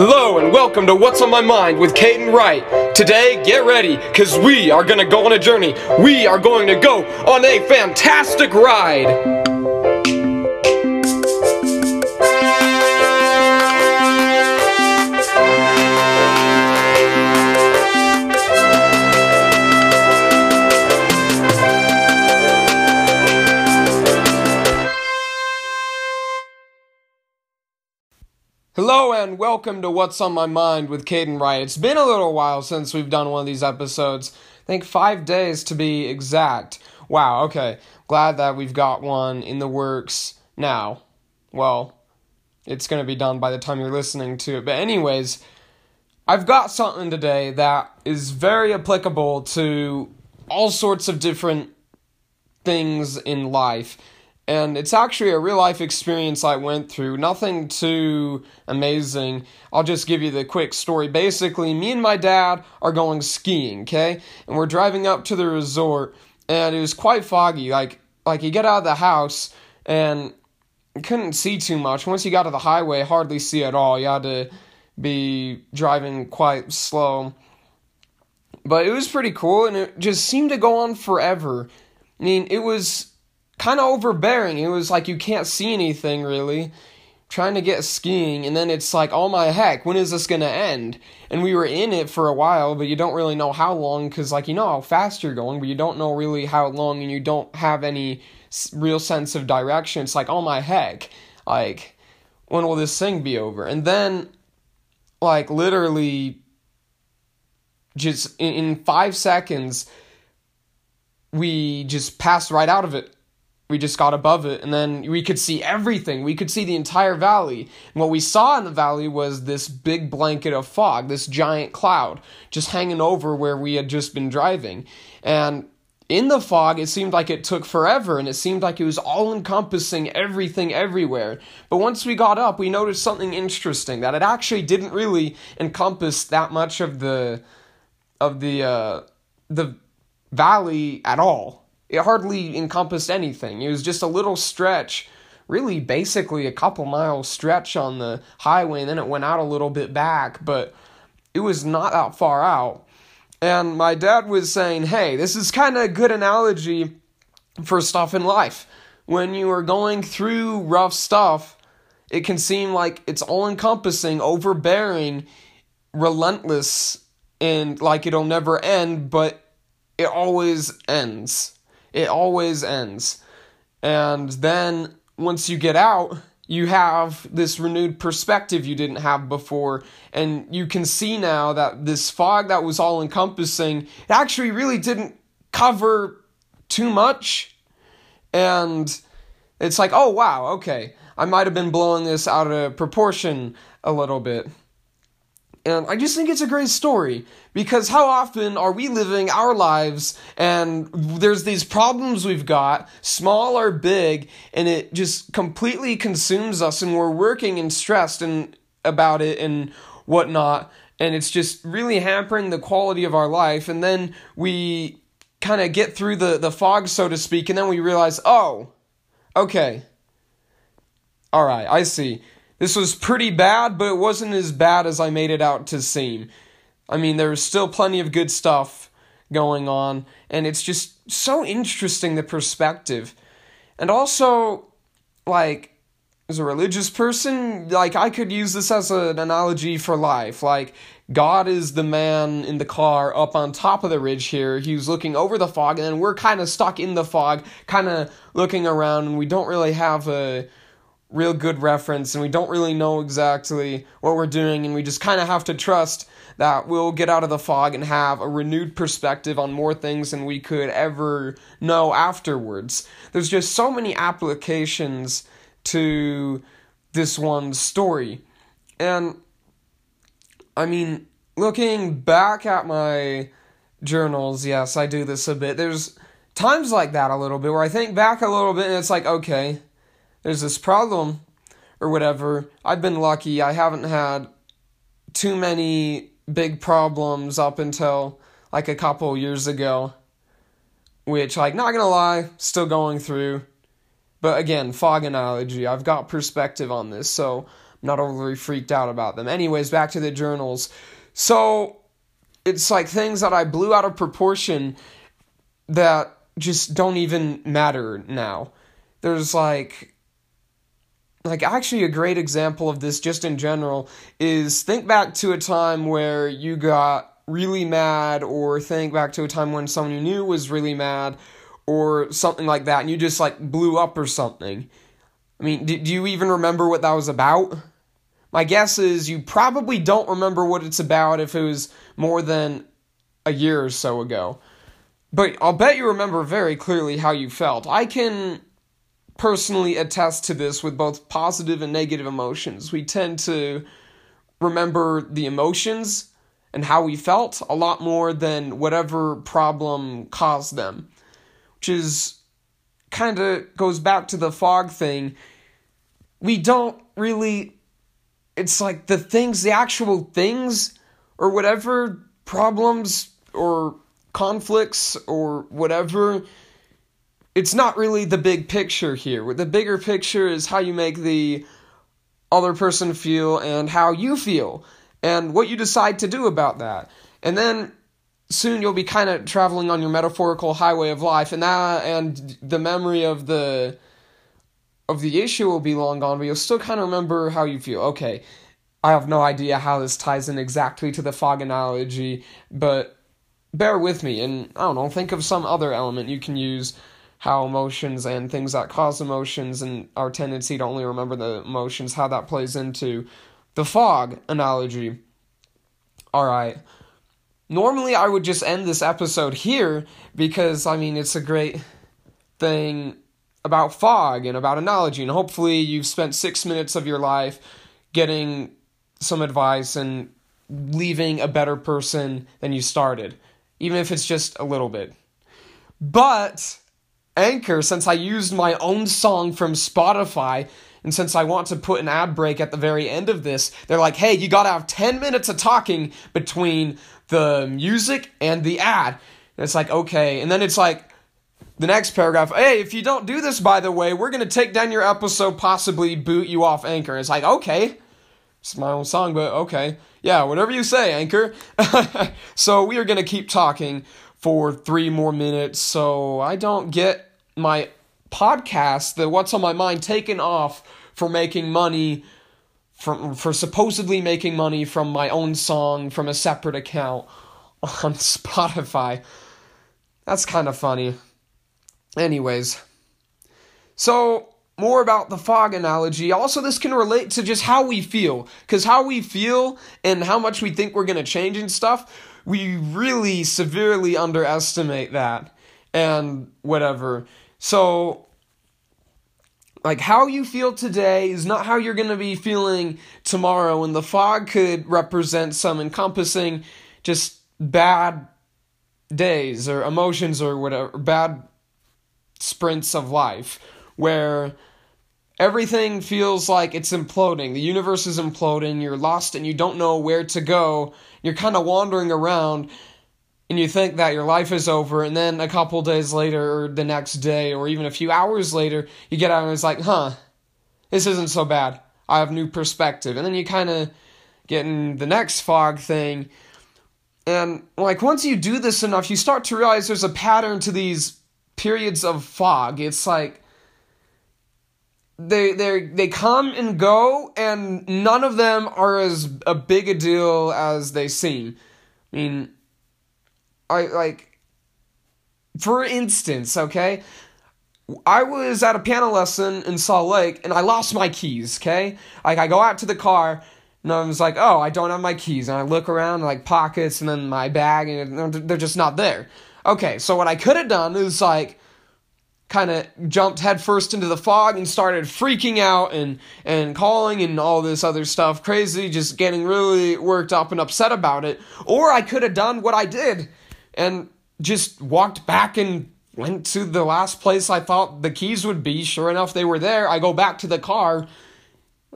Hello and welcome to What's on My Mind with Caden Wright. Today, get ready, because we are going to go on a journey. We are going to go on a fantastic ride. Hello and welcome to What's on My Mind with Caden Wright. It's been a little while since we've done one of these episodes. I think five days to be exact. Wow, okay. Glad that we've got one in the works now. Well, it's going to be done by the time you're listening to it. But, anyways, I've got something today that is very applicable to all sorts of different things in life and it's actually a real life experience I went through. Nothing too amazing. I'll just give you the quick story. Basically, me and my dad are going skiing, okay? And we're driving up to the resort, and it was quite foggy. Like, like you get out of the house, and couldn't see too much. Once you got to the highway, hardly see at all. You had to be driving quite slow. But it was pretty cool, and it just seemed to go on forever. I mean, it was kind of overbearing. It was like you can't see anything really. Trying to get skiing, and then it's like, oh my heck, when is this gonna end? And we were in it for a while, but you don't really know how long, because, like, you know how fast you're going, but you don't know really how long, and you don't have any real sense of direction. It's like, oh my heck, like, when will this thing be over? And then, like, literally, just in, in five seconds, we just passed right out of it we just got above it and then we could see everything. We could see the entire valley. And what we saw in the valley was this big blanket of fog this giant cloud just hanging over where we had just been driving. And in the fog it seemed like it took forever and it seemed like it was all encompassing everything everywhere. But once we got up we noticed something interesting that it actually didn't really encompass that much of the of the uh the valley at all it hardly encompassed anything. It was just a little stretch, really basically a couple miles stretch on the highway, and then it went out a little bit back, but it was not that far out. And my dad was saying, hey, this is kind of a good analogy for stuff in life. When you are going through rough stuff, it can seem like it's all encompassing, overbearing, relentless, and like it'll never end, but it always ends. It always ends. And then once you get out, you have this renewed perspective you didn't have before. And you can see now that this fog that was all encompassing, it actually really didn't cover too much. And it's like, oh wow, okay, I might have been blowing this out of proportion a little bit. And I just think it's a great story because how often are we living our lives and there's these problems we've got, small or big, and it just completely consumes us and we're working and stressed and about it and whatnot, and it's just really hampering the quality of our life. And then we kind of get through the, the fog, so to speak, and then we realize, oh, okay. All right, I see. This was pretty bad, but it wasn't as bad as I made it out to seem. I mean, there was still plenty of good stuff going on, and it's just so interesting the perspective. And also, like, as a religious person, like, I could use this as an analogy for life. Like, God is the man in the car up on top of the ridge here. He's looking over the fog, and then we're kind of stuck in the fog, kind of looking around, and we don't really have a real good reference and we don't really know exactly what we're doing and we just kind of have to trust that we'll get out of the fog and have a renewed perspective on more things than we could ever know afterwards. There's just so many applications to this one story. And I mean, looking back at my journals, yes, I do this a bit. There's times like that a little bit where I think back a little bit and it's like, okay, there's this problem or whatever. I've been lucky. I haven't had too many big problems up until like a couple years ago. Which, like, not gonna lie, still going through. But again, fog analogy. I've got perspective on this. So not overly freaked out about them. Anyways, back to the journals. So it's like things that I blew out of proportion that just don't even matter now. There's like like actually a great example of this just in general is think back to a time where you got really mad or think back to a time when someone you knew was really mad or something like that and you just like blew up or something. I mean, do, do you even remember what that was about? My guess is you probably don't remember what it's about if it was more than a year or so ago. But I'll bet you remember very clearly how you felt. I can personally attest to this with both positive and negative emotions. We tend to remember the emotions and how we felt a lot more than whatever problem caused them, which is kind of goes back to the fog thing. We don't really it's like the things, the actual things, or whatever problems or conflicts or whatever. It's not really the big picture here. The bigger picture is how you make the other person feel and how you feel and what you decide to do about that. And then soon you'll be kind of traveling on your metaphorical highway of life and that and the memory of the of the issue will be long gone, but you'll still kind of remember how you feel. Okay, I have no idea how this ties in exactly to the fog analogy, but bear with me and I don't know, think of some other element you can use how emotions and things that cause emotions and our tendency to only remember the emotions, how that plays into the fog analogy. Alright. Normally I would just end this episode here because I mean it's a great thing about fog and about analogy, and hopefully you've spent six minutes of your life getting some advice and leaving a better person than you started, even if it's just a little bit. But Anchor, since I used my own song from Spotify, and since I want to put an ad break at the very end of this, they're like, hey, you gotta have 10 minutes of talking between the music and the ad. And it's like, okay. And then it's like, the next paragraph, hey, if you don't do this, by the way, we're to take down your episode, possibly boot you off Anchor. It's like, okay. It's my own song, but okay. Yeah, whatever you say, Anchor. so we are to keep talking for three more minutes so I don't get my podcast, the What's on My Mind, taken off for making money. From, for supposedly making money from my own song from a separate account on Spotify. That's kind of funny. Anyways, so more about the fog analogy. Also, this can relate to just how we feel. Because how we feel and how much we think we're going to change and stuff, we really severely underestimate that and whatever. So, like, how you feel today is not how you're going to be feeling tomorrow. And the fog could represent some encompassing just bad days or emotions or whatever, bad sprints of life where everything feels like it's imploding. The universe is imploding. You're lost and you don't know where to go. You're kind of wandering around and you think that your life is over. And then a couple days later, or the next day, or even a few hours later, you get out and it's like, huh, this isn't so bad. I have new perspective. And then you kind of get in the next fog thing. And like once you do this enough, you start to realize there's a pattern to these periods of fog. It's like they they they come and go and none of them are as a big a deal as they seem. I mean I like for instance, okay? I was at a piano lesson in Salt Lake and I lost my keys, okay? Like I go out to the car and I was like, "Oh, I don't have my keys." And I look around like pockets and then my bag and they're just not there. Okay, so what I could have done is like kind of jumped headfirst into the fog and started freaking out and and calling and all this other stuff crazy just getting really worked up and upset about it or I could have done what I did and just walked back and went to the last place I thought the keys would be. Sure enough they were there. I go back to the car.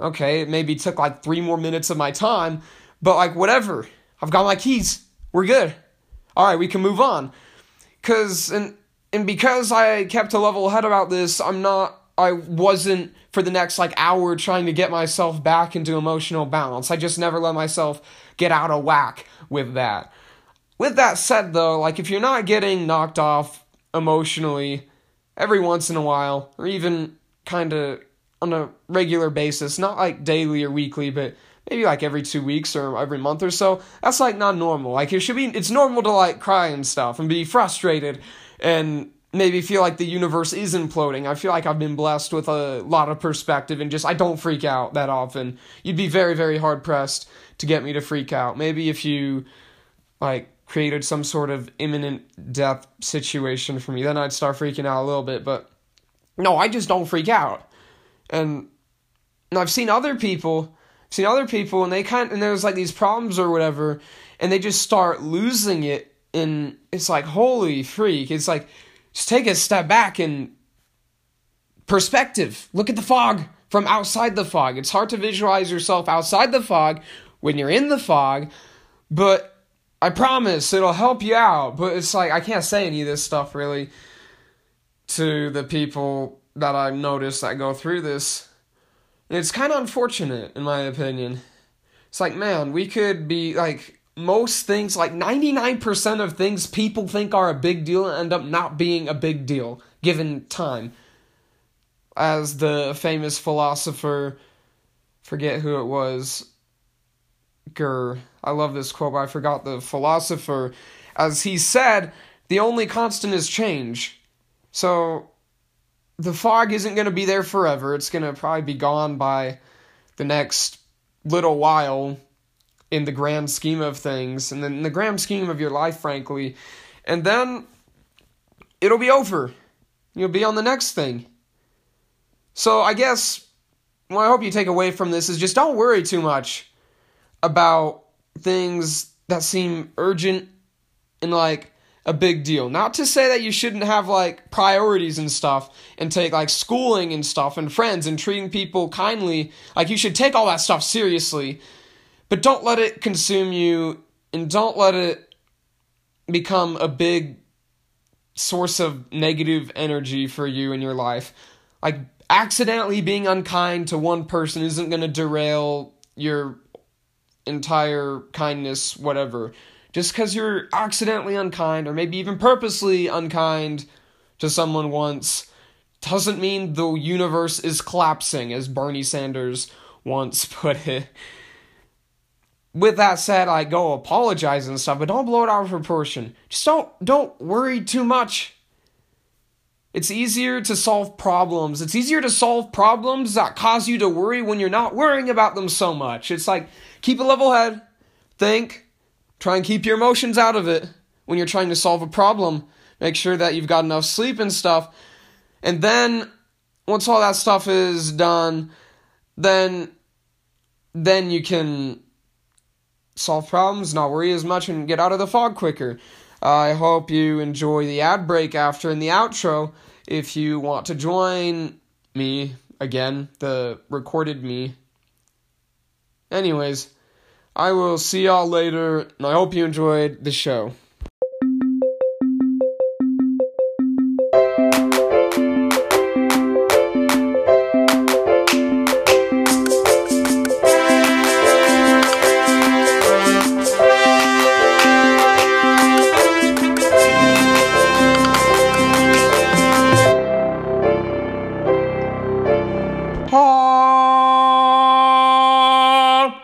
Okay it maybe took like 3 more minutes of my time but like whatever. I've got my keys. We're good. All right we can move on. Cuz and and because I kept a level head about this, I'm not I wasn't for the next like hour trying to get myself back into emotional balance. I just never let myself get out of whack with that. With that said, though, like if you're not getting knocked off emotionally every once in a while, or even kind of on a regular basis, not like daily or weekly, but maybe like every two weeks or every month or so, that's like not normal. Like it should be, it's normal to like cry and stuff and be frustrated and maybe feel like the universe is imploding. I feel like I've been blessed with a lot of perspective and just I don't freak out that often. You'd be very, very hard pressed to get me to freak out. Maybe if you like created some sort of imminent death situation for me, then I'd start freaking out a little bit. But no, I just don't freak out. And, and I've seen other people, seen other people, and they kind and there's like these problems or whatever, and they just start losing it. And it's like, holy freak! It's like, just take a step back and perspective. Look at the fog from outside the fog. It's hard to visualize yourself outside the fog when you're in the fog, but I promise it'll help you out. But it's like I can't say any of this stuff really to the people that I notice that go through this. And it's kind of unfortunate, in my opinion. It's like, man, we could be like most things, like 99% of things people think are a big deal end up not being a big deal given time. As the famous philosopher, forget who it was. I love this quote, but I forgot the philosopher. As he said, the only constant is change. So the fog isn't going to be there forever. It's going to probably be gone by the next little while in the grand scheme of things, and then in the grand scheme of your life, frankly. And then it'll be over. You'll be on the next thing. So I guess what I hope you take away from this is just don't worry too much about things that seem urgent and like a big deal. Not to say that you shouldn't have like priorities and stuff and take like schooling and stuff and friends and treating people kindly. Like you should take all that stuff seriously, but don't let it consume you and don't let it become a big source of negative energy for you in your life. Like accidentally being unkind to one person isn't going to derail your entire kindness, whatever. Just because you're accidentally unkind, or maybe even purposely unkind to someone once, doesn't mean the universe is collapsing, as Bernie Sanders once put it. With that said, I go apologize and stuff, but don't blow it out of proportion. Just don't don't worry too much. It's easier to solve problems. It's easier to solve problems that cause you to worry when you're not worrying about them so much. It's like keep a level head, think, try and keep your emotions out of it when you're trying to solve a problem. Make sure that you've got enough sleep and stuff. And then once all that stuff is done, then then you can solve problems, not worry as much, and get out of the fog quicker. I hope you enjoy the ad break after and the outro. If you want to join me, again, the recorded me Anyways, I will see y'all later, and I hope you enjoyed the show.